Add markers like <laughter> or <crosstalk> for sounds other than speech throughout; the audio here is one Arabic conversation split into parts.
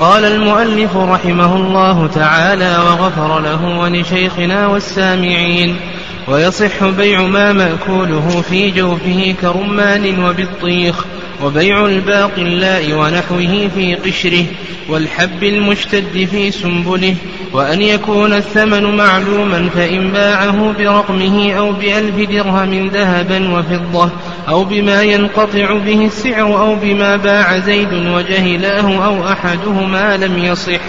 قال المؤلف رحمه الله تعالى وغفر له ولشيخنا والسامعين ويصح بيع ما مأكوله في جوفه كرمان وبطيخ وبيع الباقلاء ونحوه في قشره والحب المشتد في سنبله وأن يكون الثمن معلوما فإن باعه برقمه أو بألف درهم ذهبا وفضة أو بما ينقطع به السعر أو بما باع زيد وجهلاه أو أحدهما لم يصح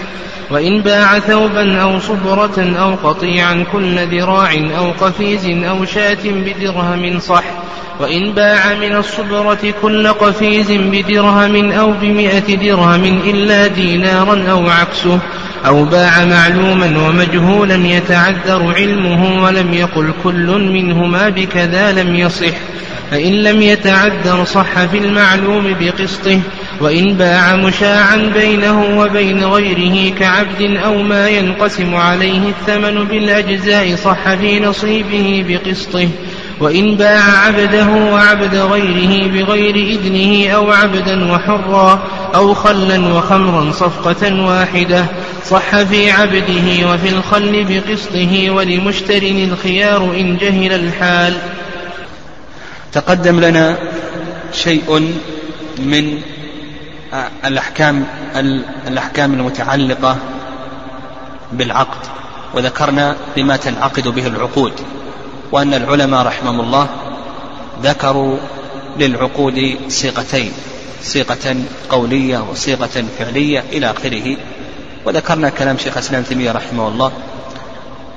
وإن باع ثوبا أو صبرة أو قطيعا كل ذراع أو قفيز أو شاة بدرهم صح. وإن باع من الصبرة كل قفيز بدرهم أو بمئة درهم إلا دينارا أو عكسه. أو باع معلوما ومجهولا يتعذر علمه ولم يقل كل منهما بكذا لم يصح. فإن لم يتعذر صح في المعلوم بقسطه. وإن باع مشاعا بينه وبين غيره كعبد أو ما ينقسم عليه الثمن بالأجزاء صح في نصيبه بقسطه. وإن باع عبده وعبد غيره بغير إذنه أو عبدا وحرا أو خلا وخمرا صفقة واحدة صح في عبده وفي الخل بقسطه ولمشتر الخيار إن جهل الحال. تقدم لنا شيء من الأحكام الأحكام المتعلقة بالعقد. وذكرنا بما تنعقد به العقود وأن العلماء رحمهم الله ذكروا للعقود صيغتين صيغة قولية وصيغة فعلية إلى آخره. وذكرنا كلام شيخ الإسلام تيمية رحمه الله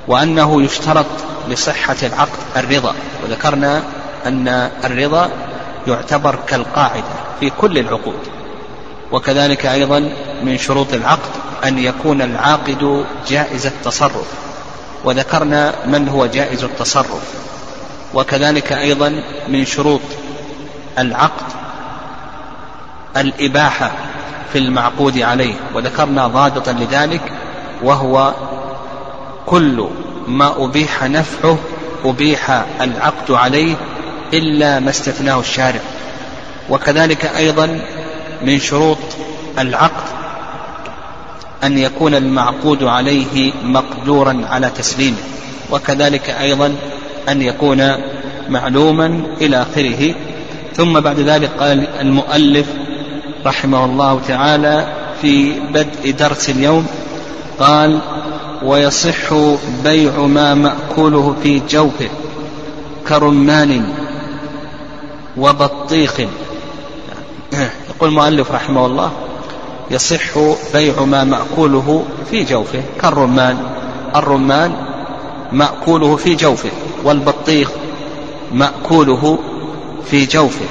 وأنه يشترط لصحة العقد الرضا. وذكرنا أن الرضا يعتبر كالقاعدة في كل العقود. وكذلك أيضا من شروط العقد أن يكون العاقد جائز التصرف. وذكرنا من هو جائز التصرف. وكذلك أيضا من شروط العقد الإباحة في المعقود عليه. وذكرنا ضابطا لذلك وهو كل ما أبيح نفعه أبيح العقد عليه إلا ما استثناه الشارع. وكذلك أيضا من شروط العقد أن يكون المعقود عليه مقدورا على تسليمه وكذلك أيضا أن يكون معلوما إلى آخره. ثم بعد ذلك قال المؤلف رحمه الله تعالى في بدء درس اليوم قال ويصح بيع ما مأكوله في جوفه كرمان وبطيخ. يقول المؤلف رحمه الله يصح بيع ما مأكوله في جوفه كالرمان. الرمان مأكوله في جوفه والبطيخ مأكوله في جوفه.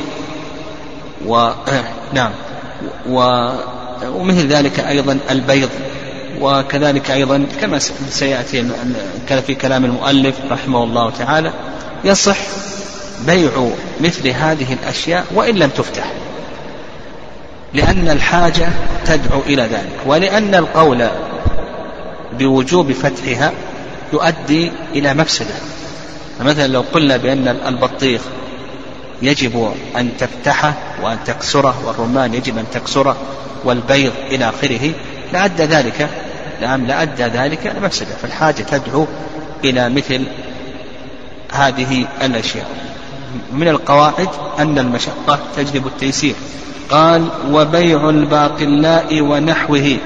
و <clears throat> نعم. و ومثل ذلك أيضا البيض وكذلك أيضا كما سيأتي في كلام المؤلف رحمه الله تعالى يصح بيع مثل هذه الأشياء وإن لم تفتح. لأن الحاجة تدعو إلى ذلك. ولأن القول بوجوب فتحها يؤدي إلى مفسدة. مثلا لو قلنا بأن البطيخ يجب أن تفتحه وأن تكسره والرمان يجب أن تكسره والبيض إلى آخره لأدى ذلك. نعم لأدى ذلك إلى مفسدة. فالحاجة تدعو إلى مثل هذه الأشياء. من القواعد أن المشقة تجلب التيسير. قال وبيع الباقلاء ونحوه.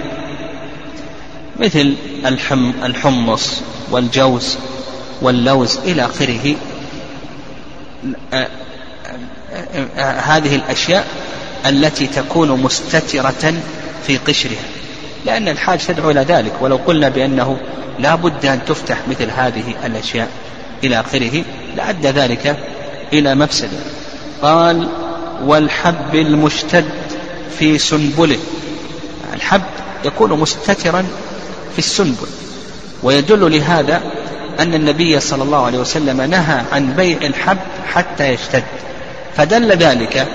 مثل الحم الحمص والجوز واللوز إلى آخره. هذه الأشياء التي تكون مستترة في قشرها. لأن الحاج تدعو إلى ذلك. ولو قلنا بأنه لا بد أن تفتح مثل هذه الأشياء إلى آخره لأدى ذلك إلى مفسدة. قال والحب المشتد في سنبله. الحب يكون مستترا في السنبل. ويدل لهذا أن النبي صلى الله عليه وسلم نهى عن بيع الحب حتى يشتد. فدل ذلك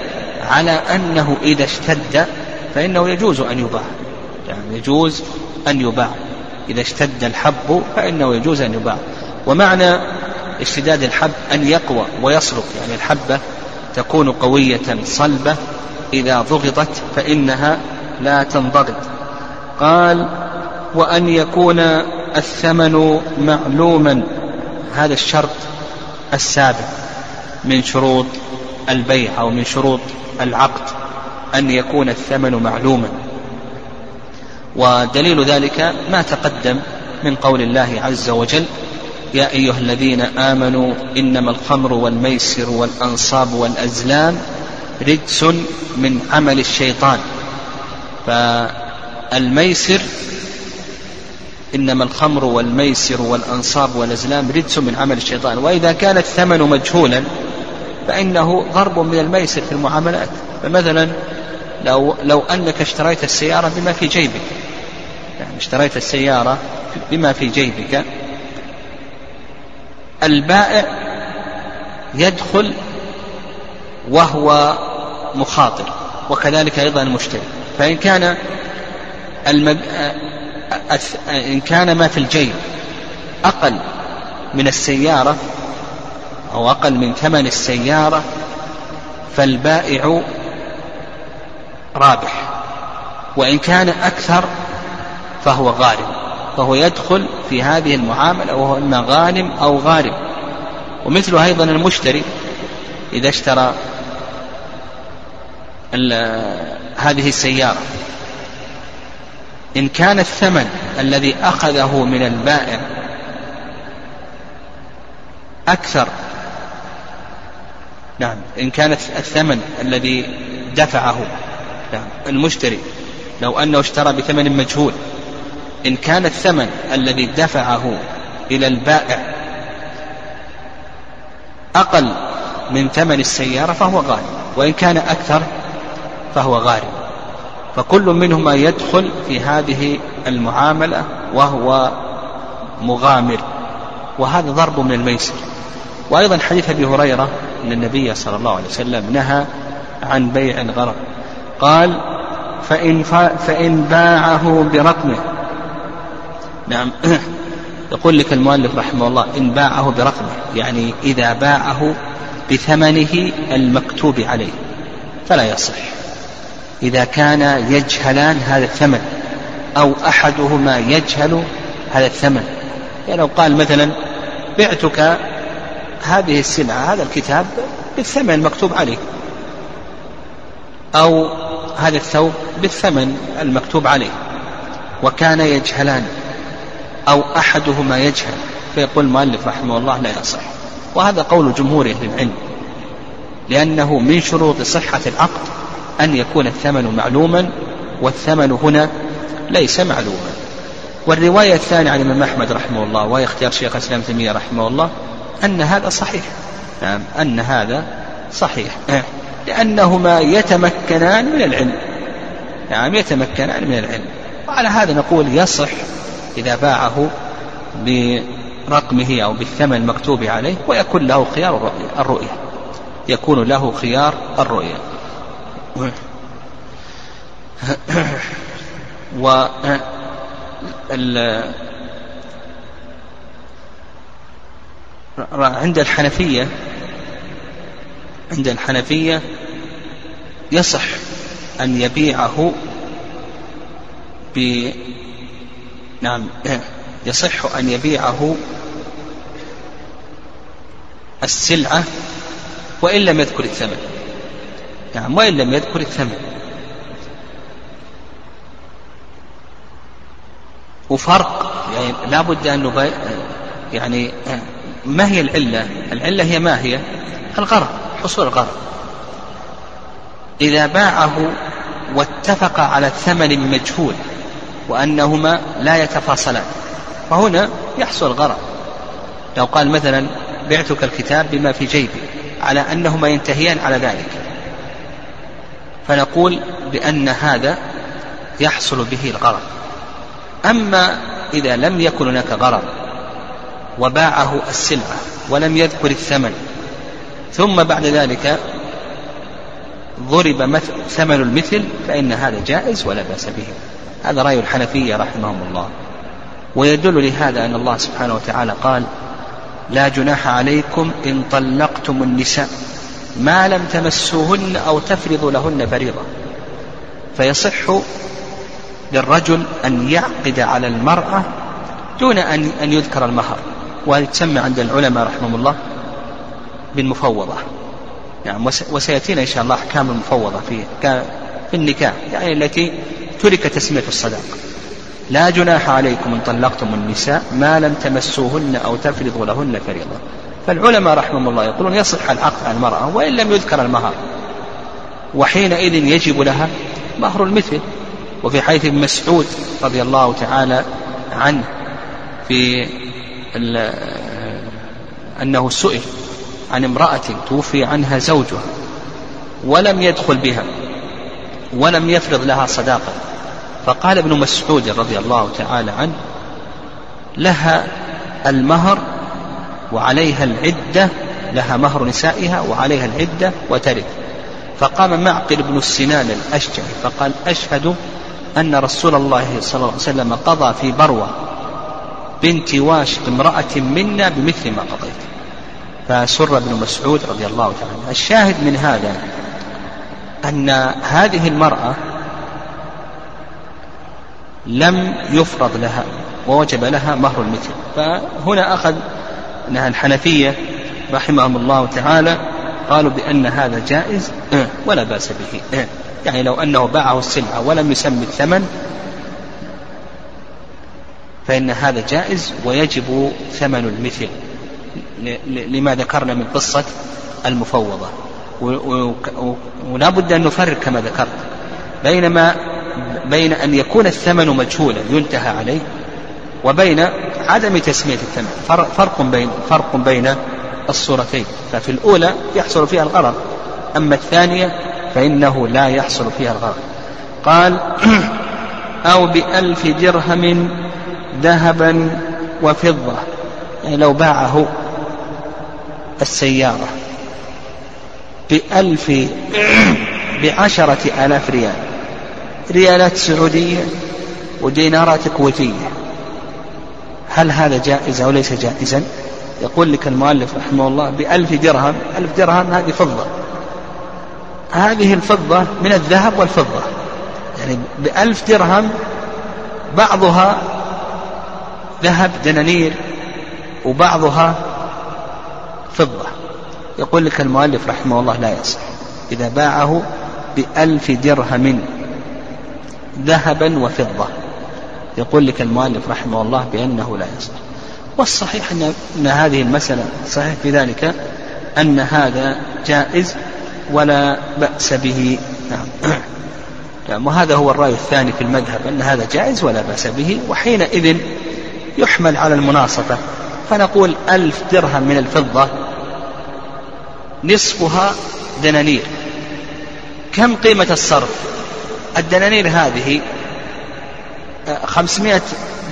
على أنه إذا اشتد فإنه يجوز أن يباع. يعني يجوز أن يباع. إذا اشتد الحب فإنه يجوز أن يباع. ومعنى اشتداد الحب أن يقوى ويصلب يعني الحبة تكون قوية صلبة إذا ضغطت فإنها لا تنضغط. قال وأن يكون الثمن معلوما. هذا الشرط السابع من شروط البيع أو من شروط العقد أن يكون الثمن معلوما. ودليل ذلك ما تقدم من قول الله عز وجل يا أيها الذين آمنوا إنما الخمر والميسر والأنصاب والأزلام رجس من عمل الشيطان. فالميسر إنما الخمر والميسر والأنصاب والأزلام رجس من عمل الشيطان. وإذا كان الثمن مجهولا فإنه ضرب من الميسر في المعاملات. فمثلا لو لو أنك اشتريت السيارة بما في جيبك. يعني اشتريت السيارة بما في جيبك البائع يدخل وهو مخاطر وكذلك أيضا المشتري. فإن كان المب... إن كان ما في الجيب أقل من السيارة أو أقل من ثمن السيارة فالبائع رابح. وإن كان أكثر فهو غارم. فهو يدخل في هذه المعاملة وهو إما غانم أو غارم. ومثله أيضا المشتري إذا اشترى هذه السيارة. إن كان الثمن الذي أخذه من البائع أكثر نعم إن كان الثمن الذي دفعه نعم المشتري لو أنه اشترى بثمن مجهول إن كان الثمن الذي دفعه إلى البائع أقل من ثمن السيارة فهو غالي وإن كان أكثر فهو غارم. فكل منهما يدخل في هذه المعاملة وهو مغامر وهذا ضرب من الميسر. وأيضا حديث أبي هريرة أن النبي صلى الله عليه وسلم نهى عن بيع الغرر قال فإن, فإن باعه برقمه نعم. <coughs> يقول لك المؤلف رحمه الله إن باعه برقمه يعني إذا باعه بثمنه المكتوب عليه فلا يصح. إذا كان يجهلان هذا الثمن أو أحدهما يجهل هذا الثمن. يعني لو قال مثلا بعتك هذه السلعة هذا الكتاب بالثمن المكتوب عليه أو هذا الثوب بالثمن المكتوب عليه وكان يجهلان أو أحدهما يجهل فيقول المؤلف رحمه الله لا يصح. وهذا قول جمهور أهل العلم لأنه من شروط صحة العقد أن يكون الثمن معلوما والثمن هنا ليس معلوما. والرواية الثانية عن الإمام أحمد رحمه الله وهي اختيار شيخ الإسلام تيمية رحمه الله أن هذا صحيح. نعم أن هذا صحيح. لأنهما يتمكنان من العلم. نعم يتمكنان من العلم. وعلى هذا نقول يصح إذا باعه برقمه أو بالثمن المكتوب عليه ويكون له خيار الرؤية. يكون له خيار الرؤية. و عند الحنفية عند الحنفية يصح أن يبيعه نعم. يصح أن يبيعه السلعة وإن لم يذكر الثمن. نعم وإن لم يذكر الثمن. وفرق يعني لابد أن نبي... يعني ما هي العلة؟ العلة هي ما هي؟ الغرض حصول الغرض. إذا باعه واتفق على ثمن مجهول وأنهما لا يتفاصلان. فهنا يحصل الغرض لو قال مثلا بعتك الكتاب بما في جيبي على أنهما ينتهيان على ذلك. فنقول بأن هذا يحصل به الغرض. أما إذا لم يكن هناك غرض وباعه السلعة ولم يذكر الثمن ثم بعد ذلك ضرب ثمن المثل فإن هذا جائز ولا بأس به. هذا رأي الحنفية رحمهم الله. ويدل لهذا أن الله سبحانه وتعالى قال لا جناح عليكم إن طلقتم النساء ما لم تمسوهن أو تفرضوا لهن فريضة. فيصح للرجل أن يعقد على المرأة دون أن أن يذكر المهر. وهذه تسمى عند العلماء رحمهم الله بالمفوضة. يعني وسيأتينا إن شاء الله أحكام المفوضة في في النكاح يعني التي ترك تسمية الصداق. لا جناح عليكم إن طلقتم النساء ما لم تمسوهن أو تفرضوا لهن فريضة. فالعلماء رحمهم الله يقولون يصح العقد على المرأة وإن لم يذكر المهر. وحينئذ يجب لها مهر المثل. وفي حديث ابن مسعود رضي الله تعالى عنه في أنه سئل عن امرأة توفي عنها زوجها ولم يدخل بها ولم يفرض لها صداقة. فقال ابن مسعود رضي الله تعالى عنه لها المهر وعليها العدة لها مهر نسائها وعليها العدة وترث. فقام معقل بن السنان الأشجعي فقال أشهد أن رسول الله صلى الله عليه وسلم قضى في بروة بنت واشق امرأة منا بمثل ما قضيت. فسر ابن مسعود رضي الله تعالى الشاهد من هذا أن هذه المرأة لم يفرض لها ووجب لها مهر المثل. فهنا أخذ أنها الحنفية رحمهم الله تعالى قالوا بأن هذا جائز إيه، ولا بأس به إيه، يعني لو أنه باعه السلعة ولم يسمي الثمن فإن هذا جائز ويجب ثمن المثل لما ذكرنا من قصة المفوضة. ولا بد أن نفرق كما ذكرت. بينما بين أن يكون الثمن مجهولا ينتهى عليه وبين عدم تسمية الثمن. فرق بين فرق بين الصورتين. ففي الأولى يحصل فيها الغرض أما الثانية فإنه لا يحصل فيها الغرض قال <clears throat> أو بألف درهم ذهبا وفضة. يعني لو باعه السيارة بألف <clears throat> بعشرة آلاف ريال. ريالات سعودية ودينارات كويتية. هل هذا جائز أو ليس جائزا؟ يقول لك المؤلف رحمه الله بألف درهم ألف درهم هذه فضة. هذه الفضة من الذهب والفضة. يعني بألف درهم بعضها ذهب دنانير وبعضها فضة. يقول لك المؤلف رحمه الله لا يصح. إذا باعه بألف درهم ذهبا وفضة. يقول لك المؤلف رحمه الله بأنه لا يصح. والصحيح أن, أن هذه المسألة صحيح في ذلك أن هذا جائز ولا بأس به. نعم. نعم. وهذا هو الرأي الثاني في المذهب أن هذا جائز ولا بأس به وحينئذ يحمل على المناصفة. فنقول ألف درهم من الفضة نصفها دنانير. كم قيمة الصرف؟ الدنانير هذه خمسمائة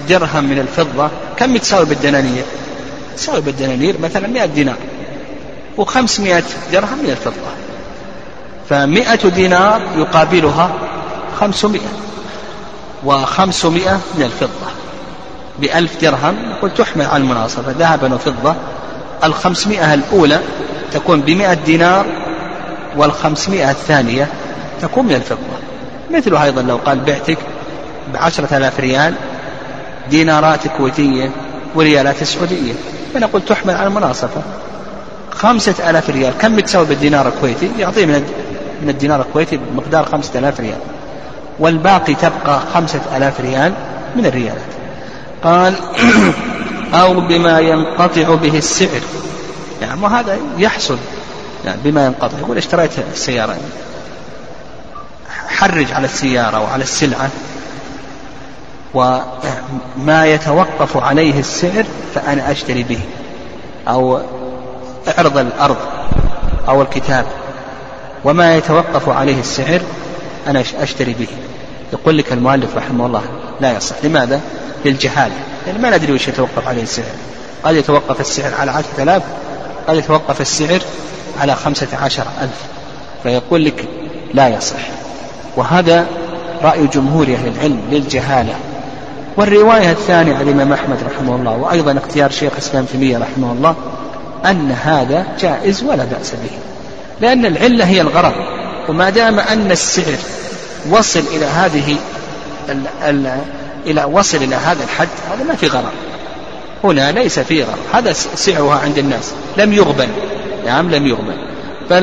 درهم من الفضة كم تساوي بالدنانير؟ تساوي بالدنانير مثلا مئة دينار وخمسمائة درهم من الفضة. فمئة دينار يقابلها خمسمائة وخمسمائة من الفضة. بألف درهم نقول تحمل على المناصفة ذهبا وفضة. الخمسمائة الأولى تكون بمئة دينار والخمسمائة الثانية تكون من الفضة. مثله أيضا لو قال بعتك بعشرة آلاف ريال دينارات كويتية وريالات سعودية. فنقول تحمل على المناصفة خمسة آلاف ريال. كم بتساوي بالدينار الكويتي؟ يعطيه من من الدينار الكويتي بمقدار خمسة آلاف ريال. والباقي تبقى خمسة آلاف ريال من الريالات. قال <clears throat> أو بما ينقطع به السعر. يعني وهذا يحصل. يعني بما ينقطع. يقول اشتريت السيارة. حرج على السيارة وعلى السلعة وما يتوقف عليه السعر فأنا أشتري به أو اعرض الأرض أو الكتاب. وما يتوقف عليه السعر أنا أشتري به. يقول لك المؤلف رحمه الله لا يصح. لماذا؟ للجهالة. يعني ما ندري وش يتوقف عليه السعر. قد يتوقف السعر على عشرة آلاف قد يتوقف السعر على خمسة عشر ألف. فيقول لك لا يصح. وهذا رأي جمهور أهل العلم للجهالة. والرواية الثانية عن الإمام أحمد رحمه الله وأيضا اختيار شيخ الإسلام تيمية رحمه الله أن هذا جائز ولا بأس به لأن العلة هي الغرض وما دام أن السعر وصل إلى هذه ال ال إلى وصل إلى هذا الحد هذا ما في غرر هنا ليس فيه غرر هذا سعرها عند الناس لم يغبن نعم لم يغبن بل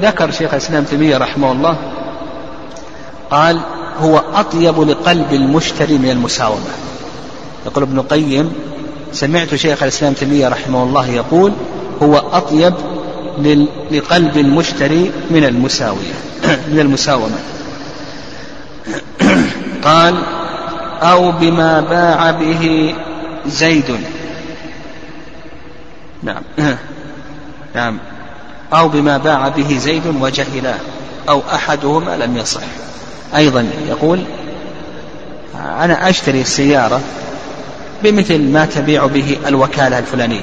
ذكر شيخ الإسلام تيمية رحمه الله قال هو أطيب لقلب المشتري من المساومة. يقول ابن القيم سمعت شيخ الإسلام تيمية رحمه الله يقول هو أطيب لقلب المشتري من المساوية من المساومة. قال أو بما باع به زيد. نعم. نعم. أو بما باع به زيد وجهلا أو أحدهما لم يصح. أيضا يقول أنا أشتري السيارة بمثل ما تبيع به الوكالة الفلانية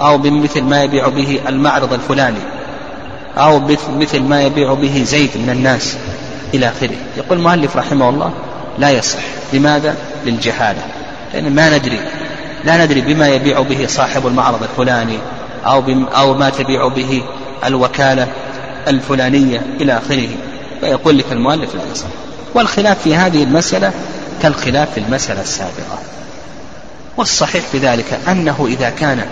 أو بمثل ما يبيع به المعرض الفلاني أو مثل ما يبيع به زيد من الناس إلى آخره. يقول المؤلف رحمه الله لا يصح. لماذا؟ للجهالة. لأن ما ندري لا ندري بما يبيع به صاحب المعرض الفلاني أو, أو ما تبيع به الوكالة الفلانية إلى آخره. فيقول لك المؤلف لا يصح والخلاف في هذه المسألة كالخلاف في المسألة السابقة. والصحيح في ذلك أنه إذا كان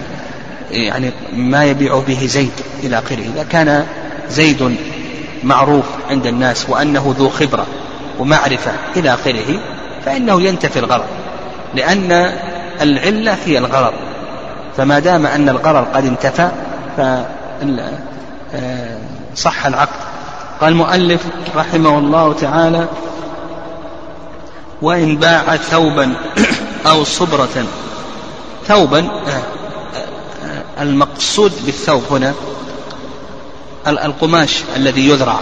يعني ما يبيع به زيد إلى آخره إذا كان زيد معروف عند الناس وأنه ذو خبرة ومعرفة إلى آخره فإنه ينتفي الغرض. لأن العلة هي الغرض. فما دام أن الغرض قد انتفى فصح العقد. قال المؤلف رحمه الله تعالى وإن باع ثوبا أو صبرة ثوبا المقصود بالثوب هنا القماش الذي يذرع.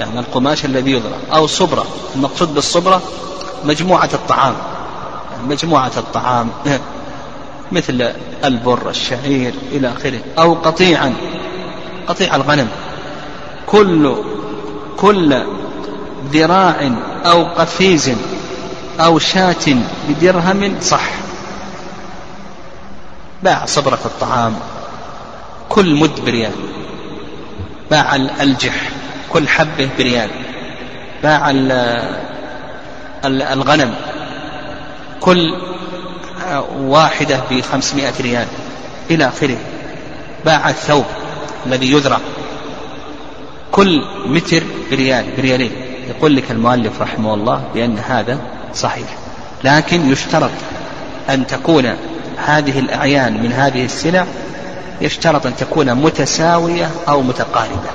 يعني القماش الذي يذرع. أو صبرة. المقصود بالصبرة مجموعة الطعام. يعني مجموعة الطعام. <laughs> مثل البر الشعير إلى آخره. أو قطيعا. قطيع الغنم. كل كل ذراع أو قفيز أو شاة بدرهم صح. باع صبرة الطعام كل مد بريال. باع الجح كل حبة بريال. باع الغنم كل واحدة بخمسمائة ريال. إلى آخره. باع الثوب الذي يذرع. كل متر بريال بريالين. يقول لك المؤلف رحمه الله بأن هذا صحيح. لكن يشترط أن تكون هذه الأعيان من هذه السلع يشترط أن تكون متساوية أو متقاربة.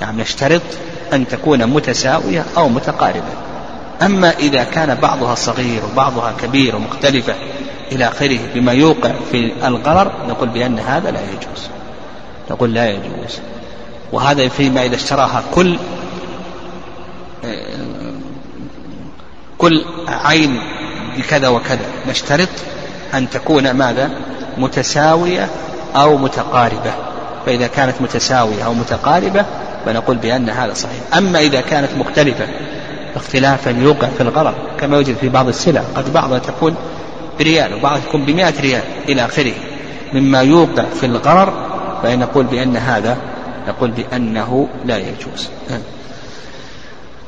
يعني نشترط أن تكون متساوية أو متقاربة. أما إذا كان بعضها صغير وبعضها كبير ومختلفة إلى آخره بما يوقع في الغرر نقول بأن هذا لا يجوز. نقول لا يجوز. وهذا فيما إذا اشتراها كل كل عين بكذا وكذا. نشترط أن تكون ماذا؟ متساوية أو متقاربة. فإذا كانت متساوية أو متقاربة فنقول بأن هذا صحيح. أما إذا كانت مختلفة اختلافا يوقع في الغرر كما يوجد في بعض السلع. قد بعضها تكون بريال وبعضها تكون بمئة ريال إلى آخره. مما يوقع في الغرر فنقول بأن هذا نقول بأنه لا يجوز.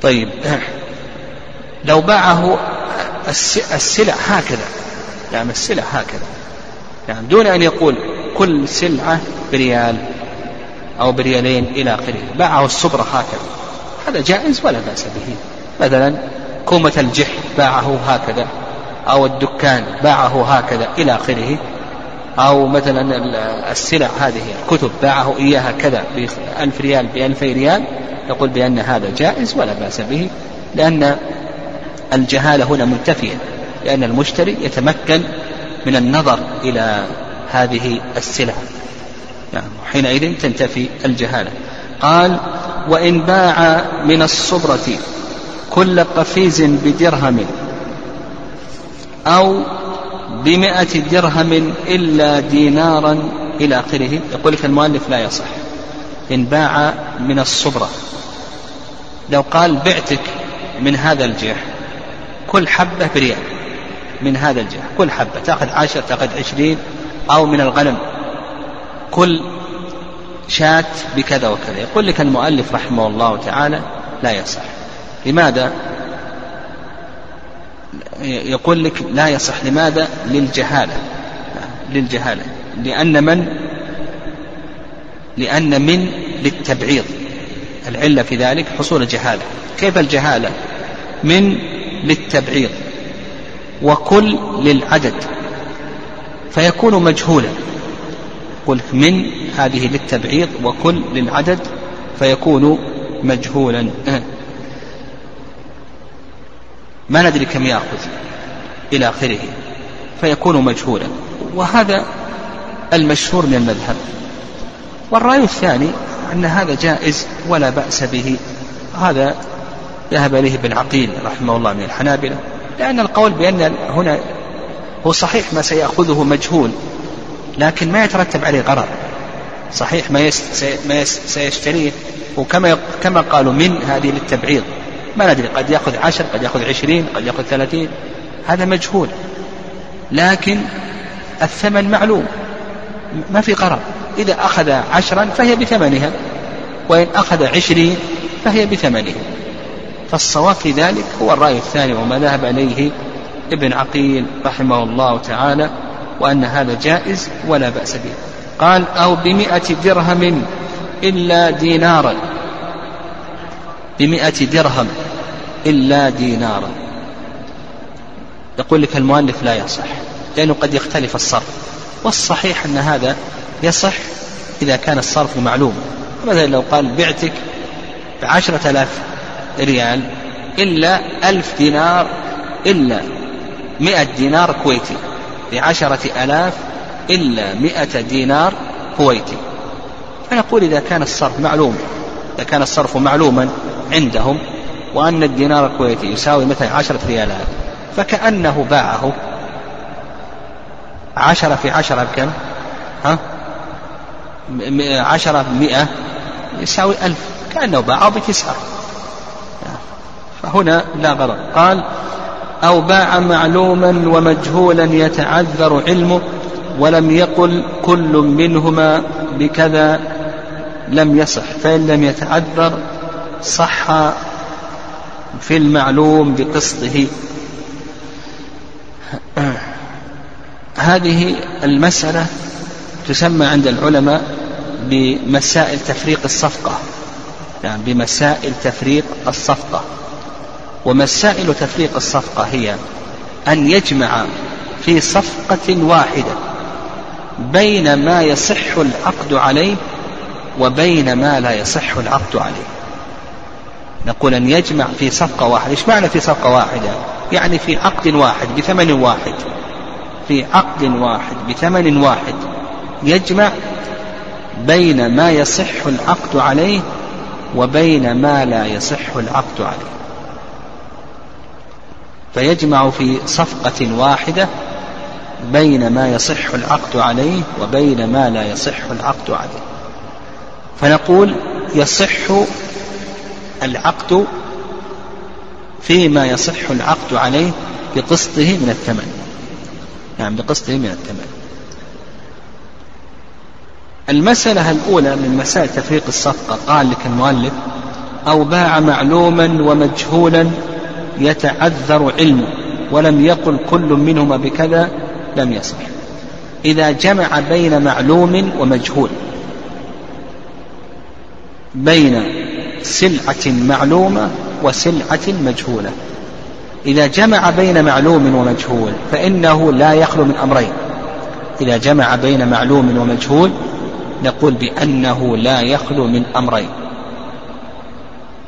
طيب لو باعه السلع هكذا يعني السلع هكذا يعني دون أن يقول كل سلعة بريال أو بريالين إلى آخره باعه الصبرة هكذا هذا جائز ولا بأس به؟ مثلا كومة الجح باعه هكذا أو الدكان باعه هكذا إلى آخره أو مثلا السلع هذه الكتب باعه إياها كذا بألف ريال بألفي ريال يقول بأن هذا جائز ولا بأس به لأن الجهالة هنا منتفية لأن المشتري يتمكن من النظر إلى هذه السلع. يعني حينئذ تنتفي الجهالة. قال وإن باع من الصبرة كل قفيز بدرهم أو بمئة درهم إلا دينارا إلى آخره. يقول لك المؤلف لا يصح. إن باع من الصبرة. لو قال بعتك من هذا الجيح كل حبة بريال من هذا الجيح كل حبة تأخذ عشر تأخذ عشرين أو من الغنم كل شاة بكذا وكذا. يقول لك المؤلف رحمه الله تعالى لا يصح. لماذا؟ يقول لك لا يصح. لماذا؟ للجهالة. للجهالة. لأن من؟ لأن من؟ للتبعيض. العلة في ذلك حصول الجهالة. كيف الجهالة؟ من؟ للتبعيض. وكل للعدد. فيكون مجهولا. قل من؟ هذه للتبعيض. وكل للعدد. فيكون مجهولا. ما ندري كم يأخذ إلى آخره فيكون مجهولا. وهذا المشهور من المذهب. والرأي الثاني أن هذا جائز ولا بأس به. هذا ذهب إليه ابن عقيل رحمه الله من الحنابلة لأن القول بأن هنا هو صحيح ما سيأخذه مجهول لكن ما يترتب عليه غرر. صحيح ما ما سيشتريه وكما كما قالوا من هذه للتبعيض. ما ندري قد يأخذ عشر قد يأخذ عشرين قد يأخذ ثلاثين. هذا مجهول. لكن الثمن معلوم. ما في قرار. إذا أخذ عشرا فهي بثمنها. وإن أخذ عشرين فهي بثمنها. فالصواب في ذلك هو الرأي الثاني وما ذهب إليه ابن عقيل رحمه الله تعالى وأن هذا جائز ولا بأس به. قال أو بمئة درهم إلا دينارا. بمئة درهم إلا دينارا. يقول لك المؤلف لا يصح لأنه قد يختلف الصرف والصحيح أن هذا يصح إذا كان الصرف معلوم. مثلا لو قال بعتك بعشرة آلاف ريال إلا ألف دينار إلا مئة دينار كويتي بعشرة آلاف إلا مئة دينار كويتي. فنقول إذا كان الصرف معلوم إذا كان الصرف معلوما عندهم وأن الدينار الكويتي يساوي مثلا عشرة ريالات فكأنه باعه عشرة في عشرة بكم؟ ها؟ عشرة بمئة يساوي ألف كأنه باعه بتسعة. فهنا لا غرض قال أو باع معلوما ومجهولا يتعذر علمه ولم يقل كل منهما بكذا لم يصح فإن لم يتعذر صح في المعلوم بقسطه. هذه المسألة تسمى عند العلماء بمسائل تفريق الصفقة. يعني بمسائل تفريق الصفقة. ومسائل تفريق الصفقة هي أن يجمع في صفقة واحدة بين ما يصح العقد عليه وبين ما لا يصح العقد عليه. نقول أن يجمع في صفقة واحدة. إيش معنى في صفقة واحدة؟ يعني في عقد واحد بثمن واحد. في عقد واحد بثمن واحد. يجمع بين ما يصح العقد عليه وبين ما لا يصح العقد عليه. فيجمع في صفقة واحدة بين ما يصح العقد عليه وبين ما لا يصح العقد عليه. فنقول يصح العقد فيما يصح العقد عليه بقسطه من الثمن. نعم بقسطه من الثمن. المسألة الأولى من مسائل تفريق الصفقة قال لك المؤلف أو باع معلوما ومجهولا يتعذر علمه ولم يقل كل منهما بكذا لم يصح. إذا جمع بين معلوم ومجهول بين سلعة معلومة وسلعة مجهولة. إذا جمع بين معلوم ومجهول فإنه لا يخلو من أمرين. إذا جمع بين معلوم ومجهول نقول بأنه لا يخلو من أمرين.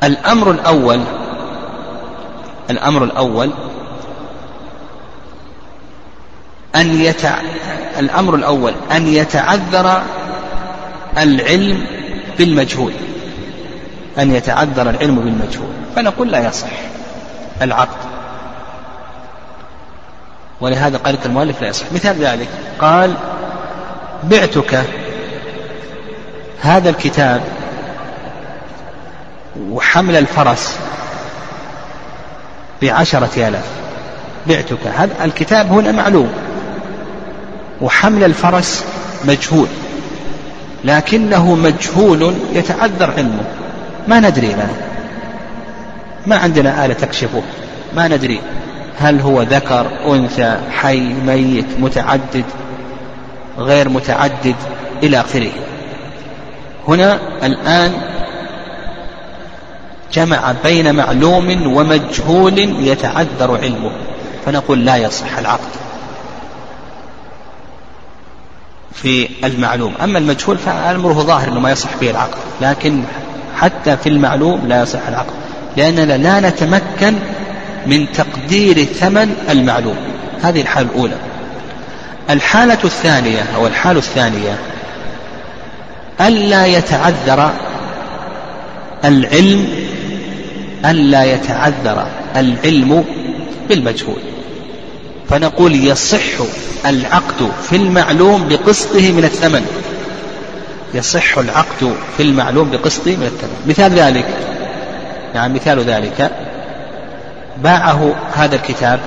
الأمر الأول الأمر الأول أن يتع... الأمر الأول أن يتعذر العلم بالمجهول. أن يتعذر العلم بالمجهول. فنقول لا يصح. العقد. ولهذا قال المؤلف لا يصح. مثال ذلك. قال بعتك هذا الكتاب وحمل الفرس بعشرة آلاف. بعتك. هذا الكتاب هنا معلوم. وحمل الفرس مجهول. لكنه مجهول يتعذر علمه. ما ندري الآن ما عندنا آلة تكشفه. ما ندري. هل هو ذكر أنثى حي ميت متعدد غير متعدد إلى آخره. هنا الآن جمع بين معلوم ومجهول يتعذر علمه. فنقول لا يصح العقد في المعلوم. أما المجهول فأمره ظاهر أنه ما يصح به العقد. لكن حتى في المعلوم لا يصح العقد لأننا لا نتمكن من تقدير ثمن المعلوم. هذه الحالة الأولى. الحالة الثانية أو الحالة الثانية ألا يتعذر العلم ألا يتعذر العلم بالمجهول. فنقول يصح العقد في المعلوم بقسطه من الثمن. يصح العقد في المعلوم بقسطه من الثمن مثال ذلك يعني مثال ذلك. باعه هذا الكتاب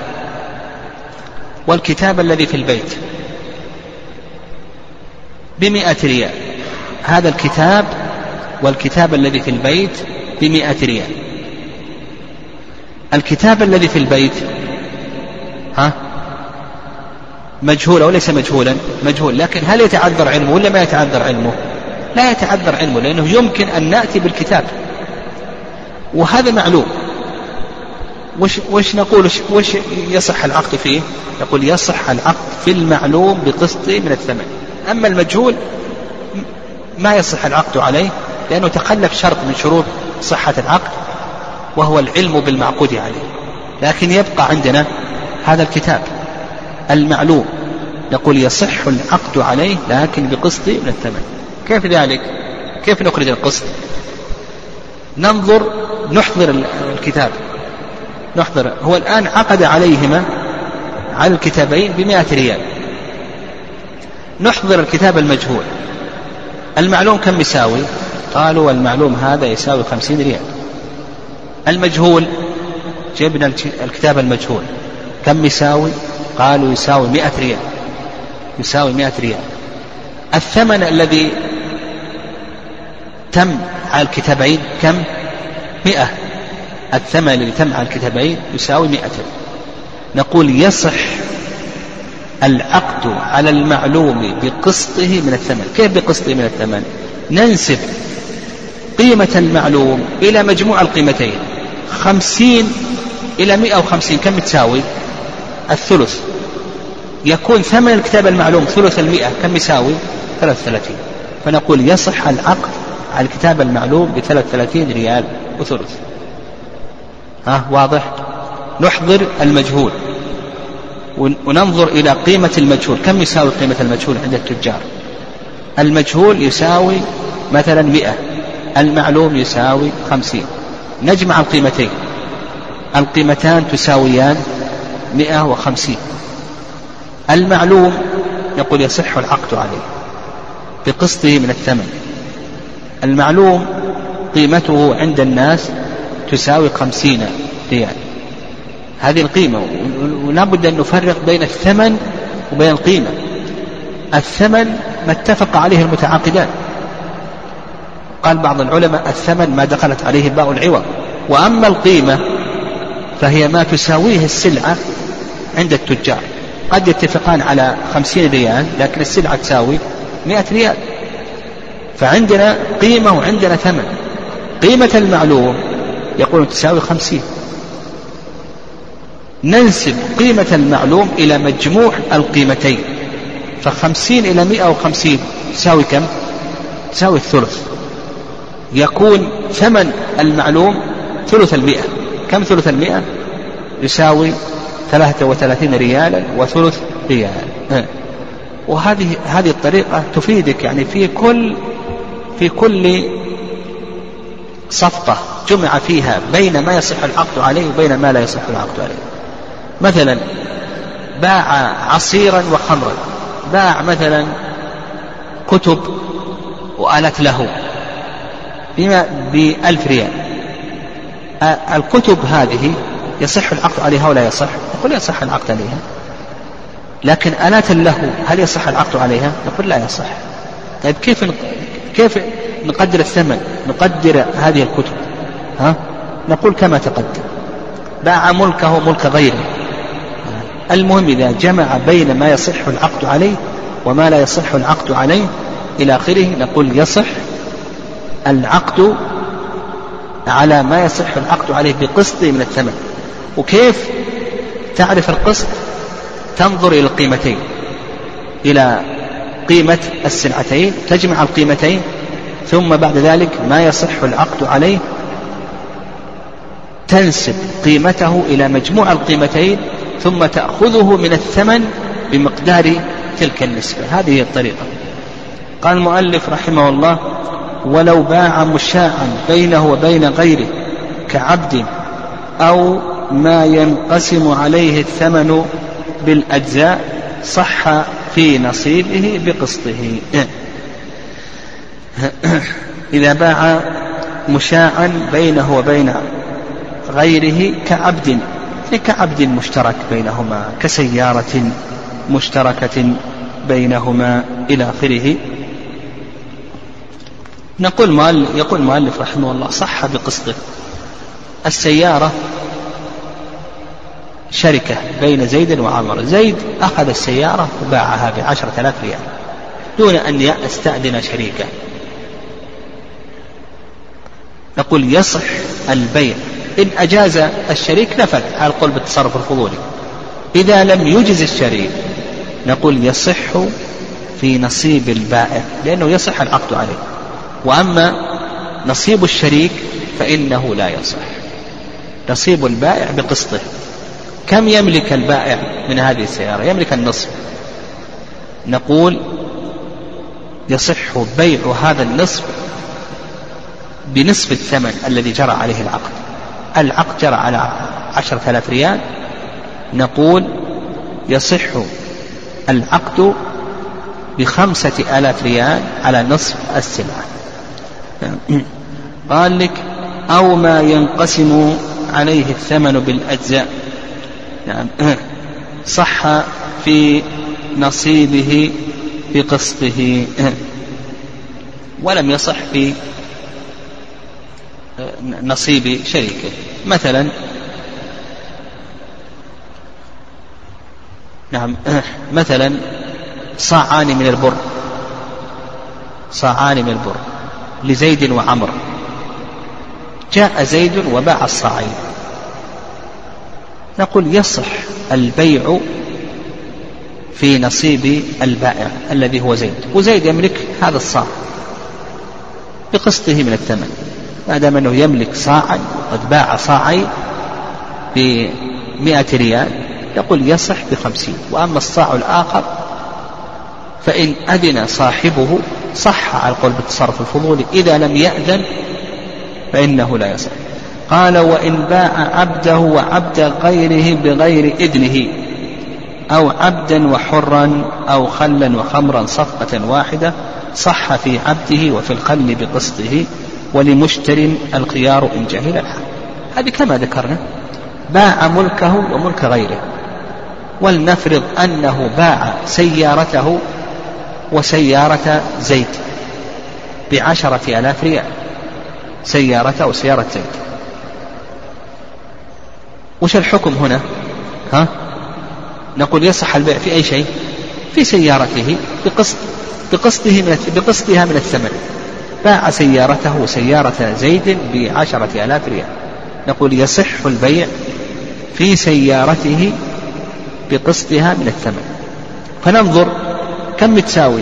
والكتاب الذي في البيت بمئة ريال. هذا الكتاب والكتاب الذي في البيت بمئة ريال. الكتاب الذي في البيت ها مجهول أو ليس مجهولا؟ مجهول لكن هل يتعذر علمه ولا ما يتعذر علمه؟ لا يتعذر علمه لأنه يمكن أن نأتي بالكتاب. وهذا معلوم. وش, وش نقول؟ وش, يصح العقد فيه؟ نقول يصح العقد في المعلوم بقسط من الثمن. أما المجهول ما يصح العقد عليه لأنه تخلف شرط من شروط صحة العقد وهو العلم بالمعقود عليه. لكن يبقى عندنا هذا الكتاب المعلوم. نقول يصح العقد عليه لكن بقسط من الثمن. كيف ذلك؟ كيف نخرج القسط؟ ننظر نحضر الكتاب. نحضر. هو الآن عقد عليهما على الكتابين بمائة ريال. نحضر الكتاب المجهول. المعلوم كم يساوي؟ قالوا المعلوم هذا يساوي خمسين ريال. المجهول جبنا الكتاب المجهول. كم يساوي؟ قالوا يساوي مئة ريال. يساوي مئة ريال. الثمن الذي تم على الكتابين كم؟ مئة. الثمن الذي تم على الكتابين يساوي مئة. نقول يصح العقد على المعلوم بقسطه من الثمن. كيف بقسطه من الثمن؟ ننسب قيمة المعلوم إلى مجموع القيمتين. خمسين إلى مئة وخمسين كم تساوي؟ الثلث. يكون ثمن الكتاب المعلوم ثلث المئة كم يساوي؟ ثلاث ثلاثين فنقول يصح العقد الكتاب المعلوم بثلاث ثلاثين ريال وثلث. ها واضح؟ نحضر المجهول. وننظر إلى قيمة المجهول. كم يساوي قيمة المجهول عند التجار؟ المجهول يساوي مثلا مئة المعلوم يساوي خمسين. نجمع القيمتين. القيمتان تساويان مئة وخمسين. المعلوم يقول يصح العقد عليه بقسطه من الثمن. المعلوم قيمته عند الناس تساوي خمسين ريال. هذه القيمة ولا بد أن نفرق بين الثمن وبين القيمة. الثمن ما اتفق عليه المتعاقدان. قال بعض العلماء الثمن ما دخلت عليه باء العوض. وأما القيمة فهي ما تساويه السلعة عند التجار. قد يتفقان على خمسين ريال لكن السلعة تساوي مئة ريال. فعندنا قيمة وعندنا ثمن. قيمة المعلوم يقول تساوي خمسين. ننسب قيمة المعلوم إلى مجموع القيمتين. فخمسين إلى مئة وخمسين تساوي كم؟ تساوي الثلث. يكون ثمن المعلوم ثلث المئة. كم ثلث المئة؟ يساوي ثلاثة وثلاثين ريالا وثلث ريال. وهذه هذه الطريقة تفيدك يعني في كل في كل صفقة جمع فيها بين ما يصح العقد عليه وبين ما لا يصح العقد عليه. مثلا باع عصيرا وخمرا. باع مثلا كتب وآلات له بما بألف ريال. الكتب هذه يصح العقد عليها ولا يصح؟ نقول يصح العقد عليها. لكن آلات له هل يصح العقد عليها؟ نقول لا يصح. طيب كيف كيف نقدر الثمن نقدر هذه الكتب؟ ها؟ نقول كما تقدم. باع ملكه ملك غيره. المهم إذا جمع بين ما يصح العقد عليه وما لا يصح العقد عليه إلى آخره نقول يصح العقد على ما يصح العقد عليه بقسط من الثمن. وكيف تعرف القسط؟ تنظر إلى القيمتين إلى قيمة السلعتين تجمع القيمتين ثم بعد ذلك ما يصح العقد عليه تنسب قيمته إلى مجموع القيمتين ثم تأخذه من الثمن بمقدار تلك النسبة. هذه هي الطريقة. قال المؤلف رحمه الله ولو باع مشاعا بينه وبين غيره كعبد أو ما ينقسم عليه الثمن بالأجزاء صح في نصيبه بقسطه. إذا باع مشاعا بينه وبين غيره كعبد كعبد مشترك بينهما كسيارة مشتركة بينهما إلى آخره. نقول مؤلف يقول المؤلف رحمه الله صح بقسطه. السيارة شركة بين زيد وعمر. زيد أخذ السيارة وباعها بعشرة آلاف ريال دون أن يستأذن شريكه. نقول يصح البيع. إن أجاز الشريك نفذ على القول بالتصرف الفضولي. إذا لم يجز الشريك نقول يصح في نصيب البائع لأنه يصح العقد عليه. وأما نصيب الشريك فإنه لا يصح. نصيب البائع بقسطه. كم يملك البائع من هذه السيارة؟ يملك النصف. نقول يصح بيع هذا النصف بنصف الثمن الذي جرى عليه العقد. العقد جرى على عشرة آلاف ريال. نقول يصح العقد بخمسة آلاف ريال على نصف السلعة. قال لك أو ما ينقسم عليه الثمن بالأجزاء. نعم صح في نصيبه بقسطه ولم يصح في نصيب شريكه. مثلا نعم مثلا صاعان من البر. صاعان من البر. لزيد وعمر. جاء زيد وباع الصاعين. نقول يصح البيع في نصيب البائع الذي هو زيد. وزيد يملك هذا الصاع بقسطه من الثمن. ما دام أنه يملك صاعا وقد باع صاعين بمئة ريال يقول يصح بخمسين. وأما الصاع الآخر فإن أذن صاحبه صح على القول بالتصرف الفضولي إذا لم يأذن فإنه لا يصح. قال وإن باع عبده وعبد غيره بغير إذنه أو عبدا وحرا أو خلا وخمرا صفقة واحدة صح في عبده وفي الخل بقسطه ولمشتر الخيار إن جهل الحال هذه كما ذكرنا باع ملكه وملك غيره ولنفرض أنه باع سيارته وسيارة زيد بعشرة آلاف ريال سيارته وسيارة زيد. وش الحكم هنا؟ ها؟ نقول يصح البيع في أي شيء؟ في سيارته بقسط بقسطه من بقسطها من الثمن. باع سيارته وسيارة زيد بعشرة آلاف ريال. نقول يصح البيع في سيارته بقسطها من الثمن. فننظر كم تساوي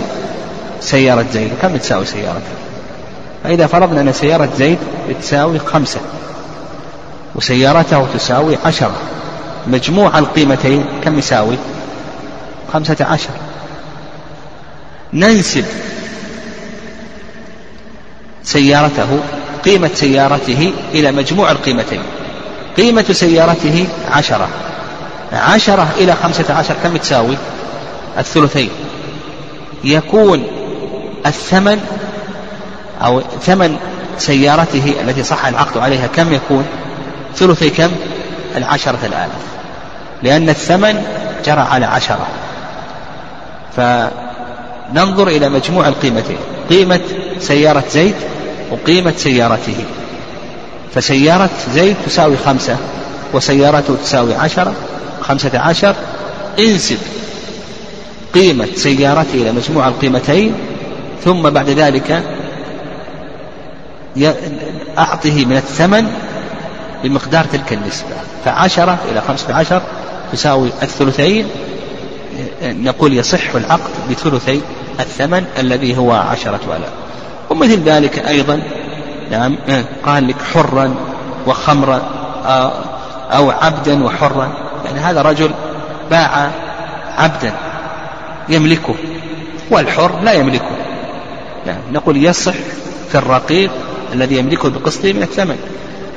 سيارة زيد وكم تساوي سيارته. فإذا فرضنا أن سيارة زيد تساوي خمسة. وسيارته تساوي عشرة مجموع القيمتين كم يساوي؟ خمسة عشر. ننسب سيارته قيمة سيارته إلى مجموع القيمتين. قيمة سيارته عشرة. عشرة إلى خمسة عشر كم تساوي؟ الثلثين. يكون الثمن أو ثمن سيارته التي صح العقد عليها كم يكون؟ ثلثي كم؟ العشرة الآلاف. لأن الثمن جرى على عشرة. فننظر إلى مجموع القيمتين. قيمة سيارة زيد وقيمة سيارته. فسيارة زيد تساوي خمسة وسيارته تساوي عشرة. خمسة عشر انسب قيمة سيارته إلى مجموع القيمتين. ثم بعد ذلك أعطه من الثمن بمقدار تلك النسبة. فعشرة إلى خمسة عشر تساوي الثلثين نقول يصح العقد بثلثي الثمن الذي هو عشرة آلاف. ومثل ذلك أيضا نعم قال لك حرا وخمرا أو عبدا وحرا. يعني هذا رجل باع عبدا يملكه والحر لا يملكه. يعني نقول يصح في الرقيق الذي يملكه بقسطه من الثمن.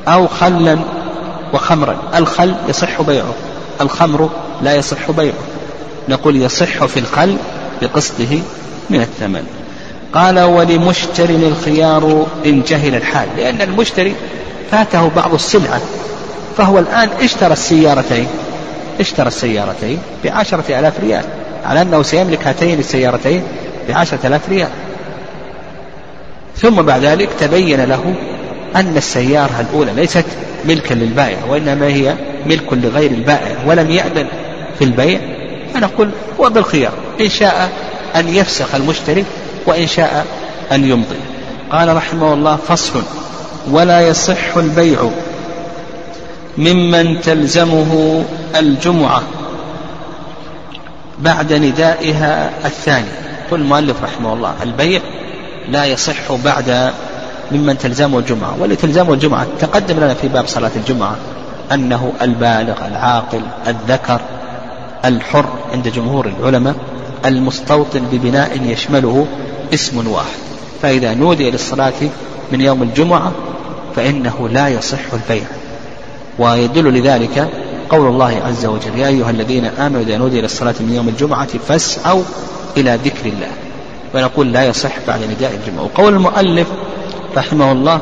أو خلا وخمرا. الخل يصح بيعه الخمر لا يصح بيعه. نقول يصح في الخل بقسطه من الثمن. قال ولمشتر الخيار إن جهل الحال. لأن المشتري فاته بعض السلعة فهو الآن اشترى السيارتين. اشترى السيارتين بعشرة آلاف ريال. على أنه سيملك هاتين السيارتين بعشرة آلاف ريال. ثم بعد ذلك تبين له أن السيارة الأولى ليست ملكا للبائع وإنما هي ملك لغير البائع ولم يأذن في البيع. فنقول هو بالخيار إن شاء أن يفسخ المشتري وإن شاء أن يمضي. قال رحمه الله فصل ولا يصح البيع ممن تلزمه الجمعة بعد ندائها الثاني. قل المؤلف رحمه الله البيع لا يصح بعد ممن تلزمه الجمعة. واللي تلزمه الجمعة تقدم لنا في باب صلاة الجمعة أنه البالغ العاقل الذكر الحر عند جمهور العلماء المستوطن ببناء يشمله اسم واحد. فإذا نودي للصلاة من يوم الجمعة فإنه لا يصح البيع. ويدل لذلك قول الله عز وجل يا أيها الذين آمنوا إذا نودي للصلاة من يوم الجمعة فاسعوا إلى ذكر الله. ونقول لا يصح بعد نداء الجمعة. وقول المؤلف رحمه الله.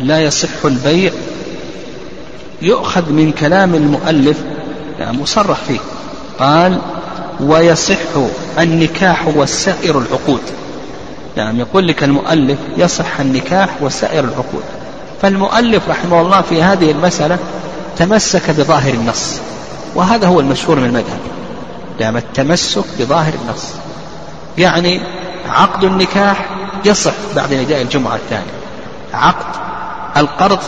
لا يصح البيع يؤخذ من كلام المؤلف يعني مصرح فيه. قال ويصح النكاح وسائر العقود. نعم يقول لك المؤلف يصح النكاح وسائر العقود. فالمؤلف رحمه الله في هذه المسألة تمسك بظاهر النص وهذا هو المشهور من المذهب. نعم التمسك بظاهر النص. يعني عقد النكاح يصح بعد نداء الجمعة الثانية. عقد القرض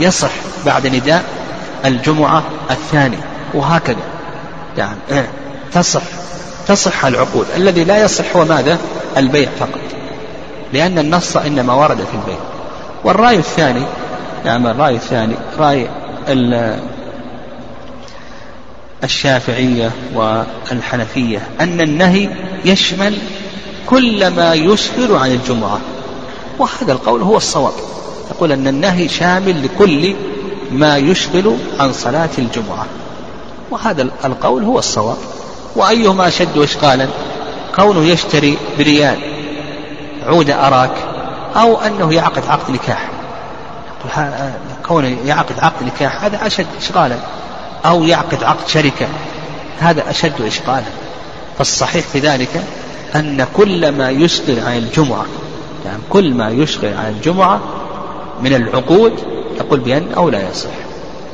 يصح بعد نداء الجمعة الثانية. وهكذا. يعني تصح تصح العقود. الذي لا يصح هو ماذا؟ البيع فقط. لأن النص إنما ورد في البيع. والرأي الثاني نعم الرأي الثاني رأي الشافعية والحنفية أن النهي يشمل كل ما يسفر عن الجمعة. وهذا القول هو الصواب. يقول أن النهي شامل لكل ما يشغل عن صلاة الجمعة. وهذا القول هو الصواب. وأيهما أشد إشغالا؟ كونه يشتري بريال عود أراك أو أنه يعقد عقد نكاح. كونه يعقد عقد نكاح هذا أشد إشغالا. أو يعقد عقد شركة هذا أشد إشغالا. فالصحيح في ذلك أن كل ما يشغل عن الجمعة يعني كل ما يشغل عن الجمعة من العقود يقول بأن أو لا يصح.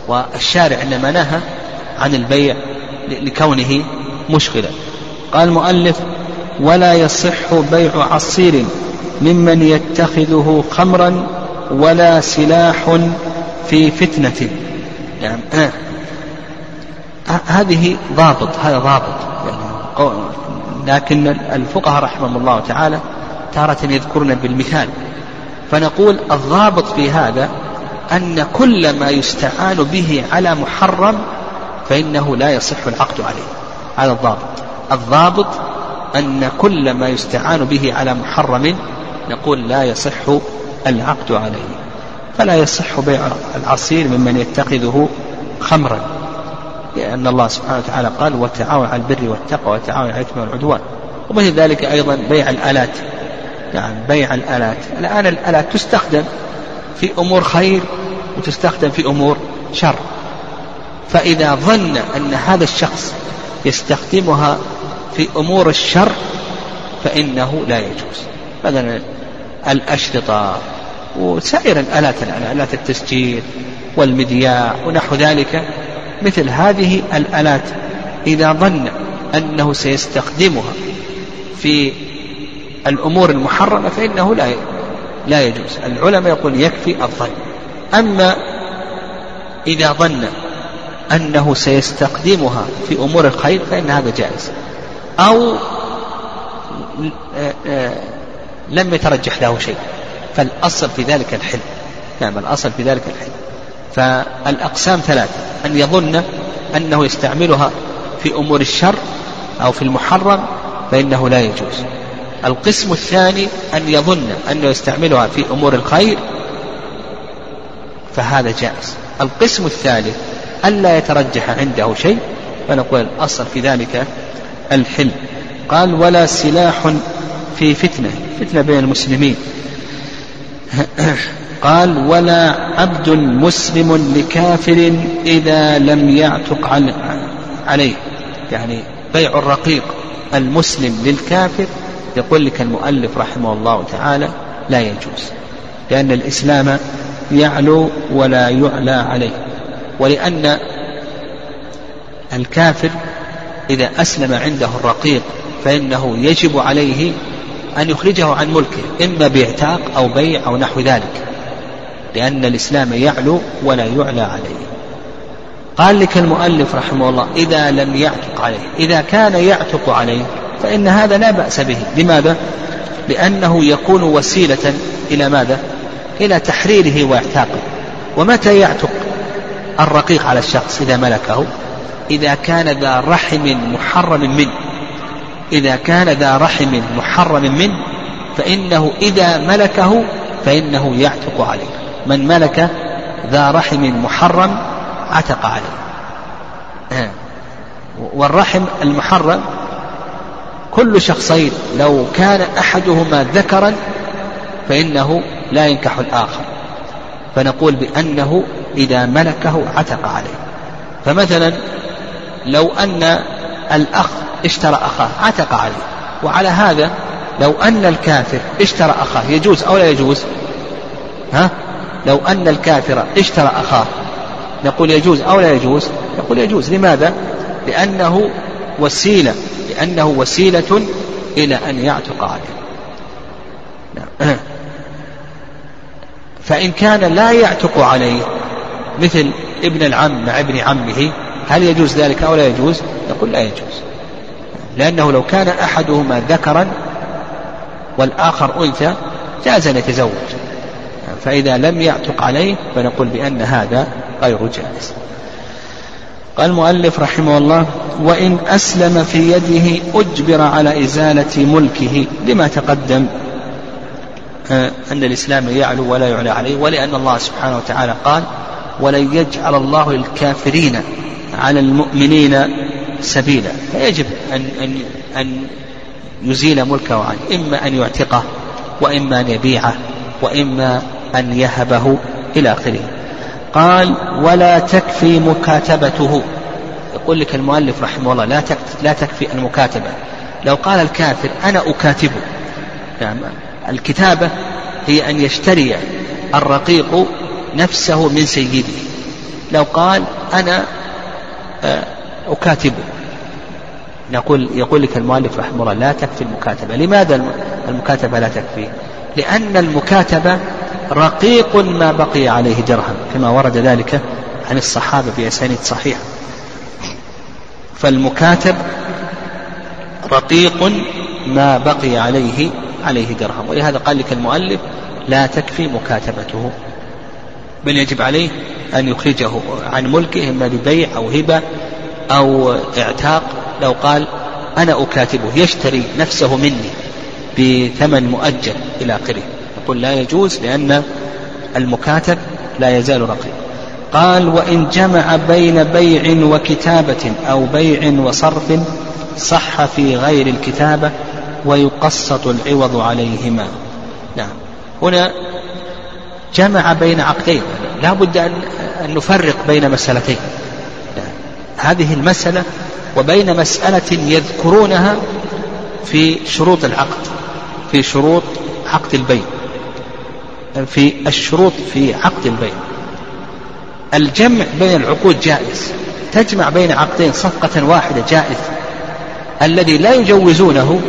والشارع إنما نهى عن البيع لكونه مشغلا. قال المؤلف ولا يصح بيع عصير ممن يتخذه خمرا ولا سلاح في فتنة. يعني آه. هذه ضابط هذا ضابط. يعني لكن الفقهاء رحمهم الله تعالى تارة يذكرون بالمثال. فنقول الضابط في هذا أن كل ما يستعان به على محرم فإنه لا يصح العقد عليه. هذا الضابط. الضابط أن كل ما يستعان به على محرم نقول لا يصح العقد عليه. فلا يصح بيع العصير ممن يتخذه خمرا. لأن الله سبحانه وتعالى قال وتعاون على البر والتقوى وتعاون على الإثم والعدوان. ومثل ذلك أيضا بيع الآلات. يعني بيع الآلات. الآن الآلات تستخدم في أمور خير وتستخدم في أمور شر. فإذا ظن أن هذا الشخص يستخدمها في أمور الشر فإنه لا يجوز. مثلا الأشرطة وسائر الآلات آلات التسجيل والمذياع ونحو ذلك. مثل هذه الآلات إذا ظن أنه سيستخدمها في الأمور المحرمة فإنه لا لا يجوز. العلماء يقول يكفي الظن. أما إذا ظن أنه سيستخدمها في أمور الخير فإن هذا جائز. أو لم يترجح له شيء. فالأصل في ذلك الحل نعم الأصل في ذلك الحل فالأقسام ثلاثة. أن يظن أنه يستعملها في أمور الشر أو في المحرم فإنه لا يجوز. القسم الثاني أن يظن أنه يستعملها في أمور الخير فهذا جائز. القسم الثالث ألا يترجح عنده شيء فنقول الأصل في ذلك الحل. قال ولا سلاح في فتنة. فتنة بين المسلمين. قال ولا عبد مسلم لكافر إذا لم يعتق عليه. يعني بيع الرقيق المسلم للكافر يقول لك المؤلف رحمه الله تعالى لا يجوز لأن الإسلام يعلو ولا يعلى عليه ولأن الكافر إذا أسلم عنده الرقيق فإنه يجب عليه أن يخرجه عن ملكه إما باعتاق أو بيع أو نحو ذلك. لأن الإسلام يعلو ولا يعلى عليه. قال لك المؤلف رحمه الله إذا لم يعتق عليه إذا كان يعتق عليه فإن هذا لا بأس به. لماذا؟ لأنه يكون وسيلة إلى ماذا؟ إلى تحريره واعتاقه. ومتى يعتق الرقيق على الشخص إذا ملكه؟ إذا كان ذا رحم محرم منه. إذا كان ذا رحم محرم منه فإنه إذا ملكه فإنه يعتق عليه. من ملك ذا رحم محرم عتق عليه. والرحم المحرم كل شخصين لو كان أحدهما ذكرا فإنه لا ينكح الآخر. فنقول بأنه إذا ملكه عتق عليه. فمثلا لو أن الأخ اشترى أخاه عتق عليه. وعلى هذا لو أن الكافر اشترى أخاه يجوز أو لا يجوز؟ ها؟ لو أن الكافر اشترى أخاه. نقول يجوز أو لا يجوز؟ نقول يجوز. لماذا؟ لأنه وسيلة لأنه وسيلة إلى أن يعتق عليه. <clears throat> فإن كان لا يعتق عليه مثل ابن العم مع ابن عمه هل يجوز ذلك أو لا يجوز؟ نقول لا يجوز. لأنه لو كان أحدهما ذكرا والآخر أنثى جاز أن يتزوج. فإذا لم يعتق عليه فنقول بأن هذا غير جائز. قال المؤلف رحمه الله وإن أسلم في يده أجبر على إزالة ملكه لما تقدم آه، أن الإسلام يعلو ولا يعلى عليه ولأن الله سبحانه وتعالى قال ولن يجعل الله الكافرين على المؤمنين سبيلا فيجب أن, أن, أن يزيل ملكه عنه إما أن يعتقه وإما أن يبيعه وإما أن يهبه إلى آخره. قال ولا تكفي مكاتبته. يقول لك المؤلف رحمه الله لا لا تكفي المكاتبة. لو قال الكافر أنا أكاتبه يعني الكتابة هي أن يشتري الرقيق نفسه من سيده. لو قال أنا آه، أكاتبه نقول يقول لك المؤلف رحمه الله لا تكفي المكاتبة. لماذا المكاتبة لا تكفي؟ لأن المكاتبة رقيق ما بقي عليه درهم كما ورد ذلك عن الصحابة بأسانيد صحيحة فالمكاتب رقيق ما بقي عليه عليه درهم. ولهذا قال لك المؤلف لا تكفي مكاتبته. بل يجب عليه أن يخرجه عن ملكه إما ببيع أو هبة أو اعتاق. لو قال أنا أكاتبه يشتري نفسه مني بثمن مؤجل إلى آخره. يقول لا يجوز لأن المكاتب لا يزال رقيق قال وإن جمع بين بيع وكتابة أو بيع وصرف صح في غير الكتابة ويقسط العوض عليهما. نعم. هنا جمع بين عقدين. لا بد أن نفرق بين مسألتين. هذه المسألة وبين مسألة يذكرونها في شروط العقد في شروط عقد البيع. في الشروط في عقد البيع. الجمع بين العقود جائز. تجمع بين عقدين صفقة واحدة جائز. الذي لا يجوزونه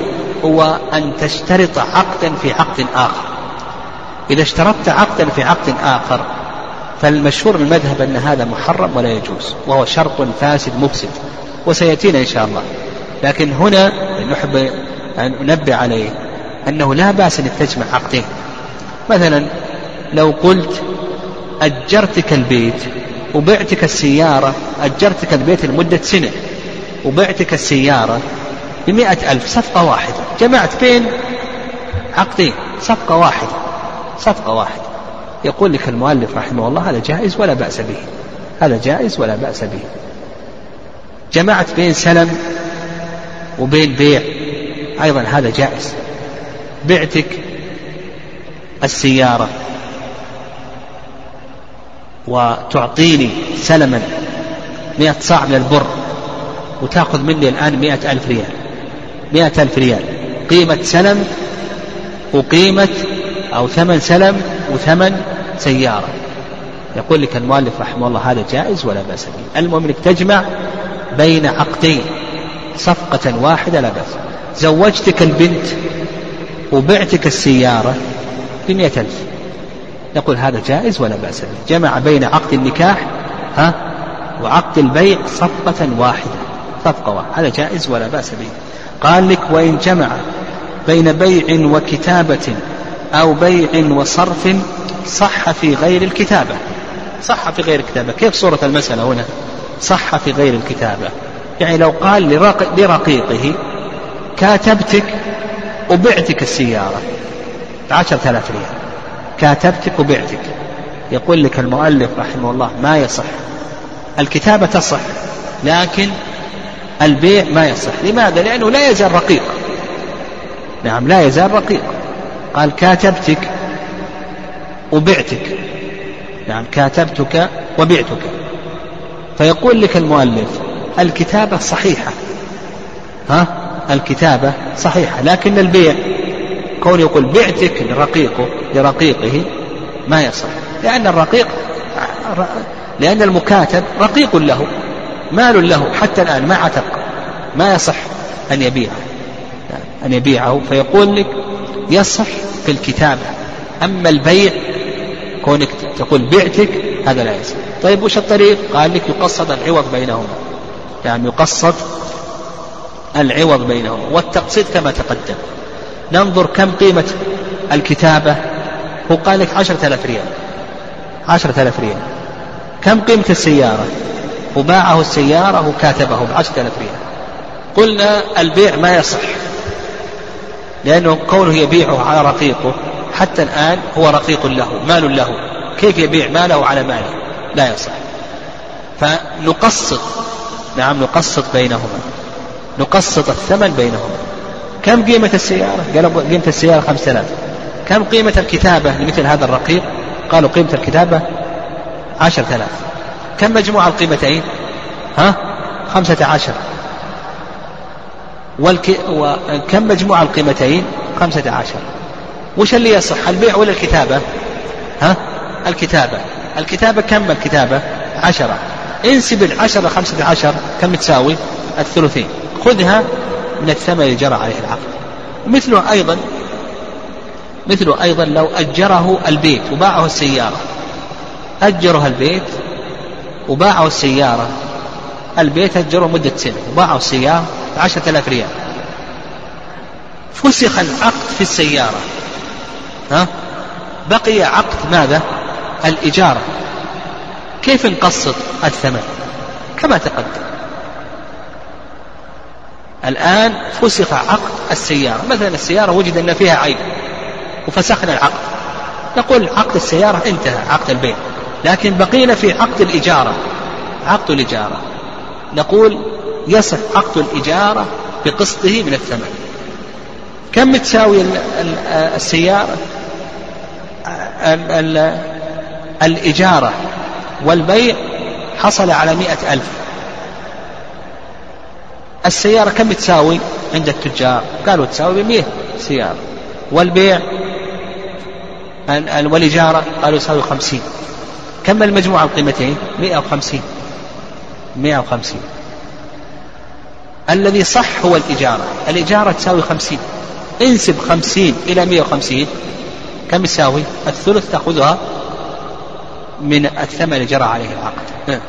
هو أن تشترط عقدا في عقد آخر. إذا اشترطت عقدا في عقد آخر فالمشهور من المذهب أن هذا محرم ولا يجوز وهو شرط فاسد مفسد وسيأتينا إن شاء الله. لكن هنا نحب أن ننبه عليه أنه لا بأس أن تجمع عقدين. مثلا لو قلت أجرتك البيت وبعتك السيارة أجرتك البيت لمدة سنة وبعتك السيارة بمئة ألف صفقة واحدة. جمعت بين عقدين صفقة واحدة صفقة واحدة. يقول لك المؤلف رحمه الله هذا جائز ولا بأس به؟ هذا جائز ولا بأس به؟ جمعت بين سلم وبين بيع أيضا هذا جائز. بعتك السيارة. وتعطيني سلما. مئة صاع من البر. وتأخذ مني الآن مئة ألف ريال. مئة ألف ريال. قيمة سلم وقيمة أو ثمن سلم وثمن سيارة. يقول لك المؤلف رحمه الله هذا جائز ولا بأس به؟ المهم أنك تجمع بين عقدين. صفقة واحدة لا بأس. زوجتك البنت وبعتك السيارة. بمئة ألف نقول هذا جائز ولا بأس به؟ جمع بين عقد النكاح ها وعقد البيع صفقة واحدة. صفقة واحدة. هذا جائز ولا بأس به؟ قال لك وإن جمع بين بيع وكتابة أو بيع وصرف صح في غير الكتابة. صح في غير الكتابة. كيف صورة المسألة هنا؟ صح في غير الكتابة. يعني لو قال لرقيقه كاتبتك وبعتك السيارة. بعشرة آلاف ريال. كاتبتك وبعتك. يقول لك المؤلف رحمه الله ما يصح. الكتابة تصح لكن البيع ما يصح. لماذا؟ لأنه لا يزال رقيق. نعم لا يزال رقيق. قال كاتبتك وبعتك. نعم كاتبتك وبعتك. فيقول لك المؤلف الكتابة صحيحة. ها؟ الكتابة صحيحة لكن البيع كون يقول بعتك لرقيقه لرقيقه ما يصح. لأن الرقيق لأن المكاتب رقيق له مال له حتى الآن ما عتق ما يصح أن يبيعه. أن يبيعه. فيقول لك يصح في الكتابة. أما البيع كونك تقول بعتك هذا لا يصح. طيب وش الطريق؟ قال لك يقصد العوض بينهما. يعني يقصد العوض بينهما. والتقسيط كما تقدم. ننظر كم قيمة الكتابة. هو قال لك عشرة آلاف ريال. عشرة آلاف ريال. كم قيمة السيارة؟ وباعه السيارة وكاتبه بعشرة آلاف ريال. قلنا البيع ما يصح لأنه كونه يبيعه على رقيقه حتى الآن هو رقيق له مال له. كيف يبيع ماله على ماله؟ لا يصح. فنقسط نعم نقسط بينهما. نقسط الثمن بينهما. كم قيمة السيارة؟ قالوا قيمة السيارة خمسة آلاف. كم قيمة الكتابة لمثل هذا الرقيق؟ قالوا قيمة الكتابة عشرة آلاف. كم مجموع القيمتين؟ ها؟ خمسة عشر. والك... وكم مجموع القيمتين؟ خمسة عشر. وش اللي يصح؟ البيع ولا الكتابة؟ ها؟ الكتابة. الكتابة كم؟ الكتابة عشرة. انسب العشرة خمسة عشر كم تساوي؟ الثلثين. خذها من الثمن اللي جرى عليه العقد. مثله أيضا مثله أيضا لو أجره البيت وباعه السيارة. أجره البيت وباعه السيارة. البيت أجره مدة سنة وباعه السيارة بعشرة آلاف ريال. فسخ العقد في السيارة. ها؟ بقي عقد ماذا؟ الإجارة. كيف نقسط الثمن؟ كما تقدم. الآن فسخ عقد السيارة. مثلا السيارة وجد أن فيها عيب وفسخنا العقد. نقول عقد السيارة انتهى عقد البيع. لكن بقينا في عقد الإجارة. عقد الإجارة. نقول يصح عقد الإجارة بقسطه من الثمن. كم تساوي السيارة؟ الإجارة والبيع حصل على مئة ألف. السيارة كم تساوي عند التجار؟ قالوا تساوي بمئة سيارة. والبيع؟ والإجارة قالوا يساوي خمسين. كم المجموع القيمتين؟ مئة وخمسين. 150 الذي صح هو الإجارة. الإجارة تساوي خمسين. انسب خمسين إلى مئة وخمسين. كم يساوي الثلث تأخذها من الثمن جرى عليه العقد.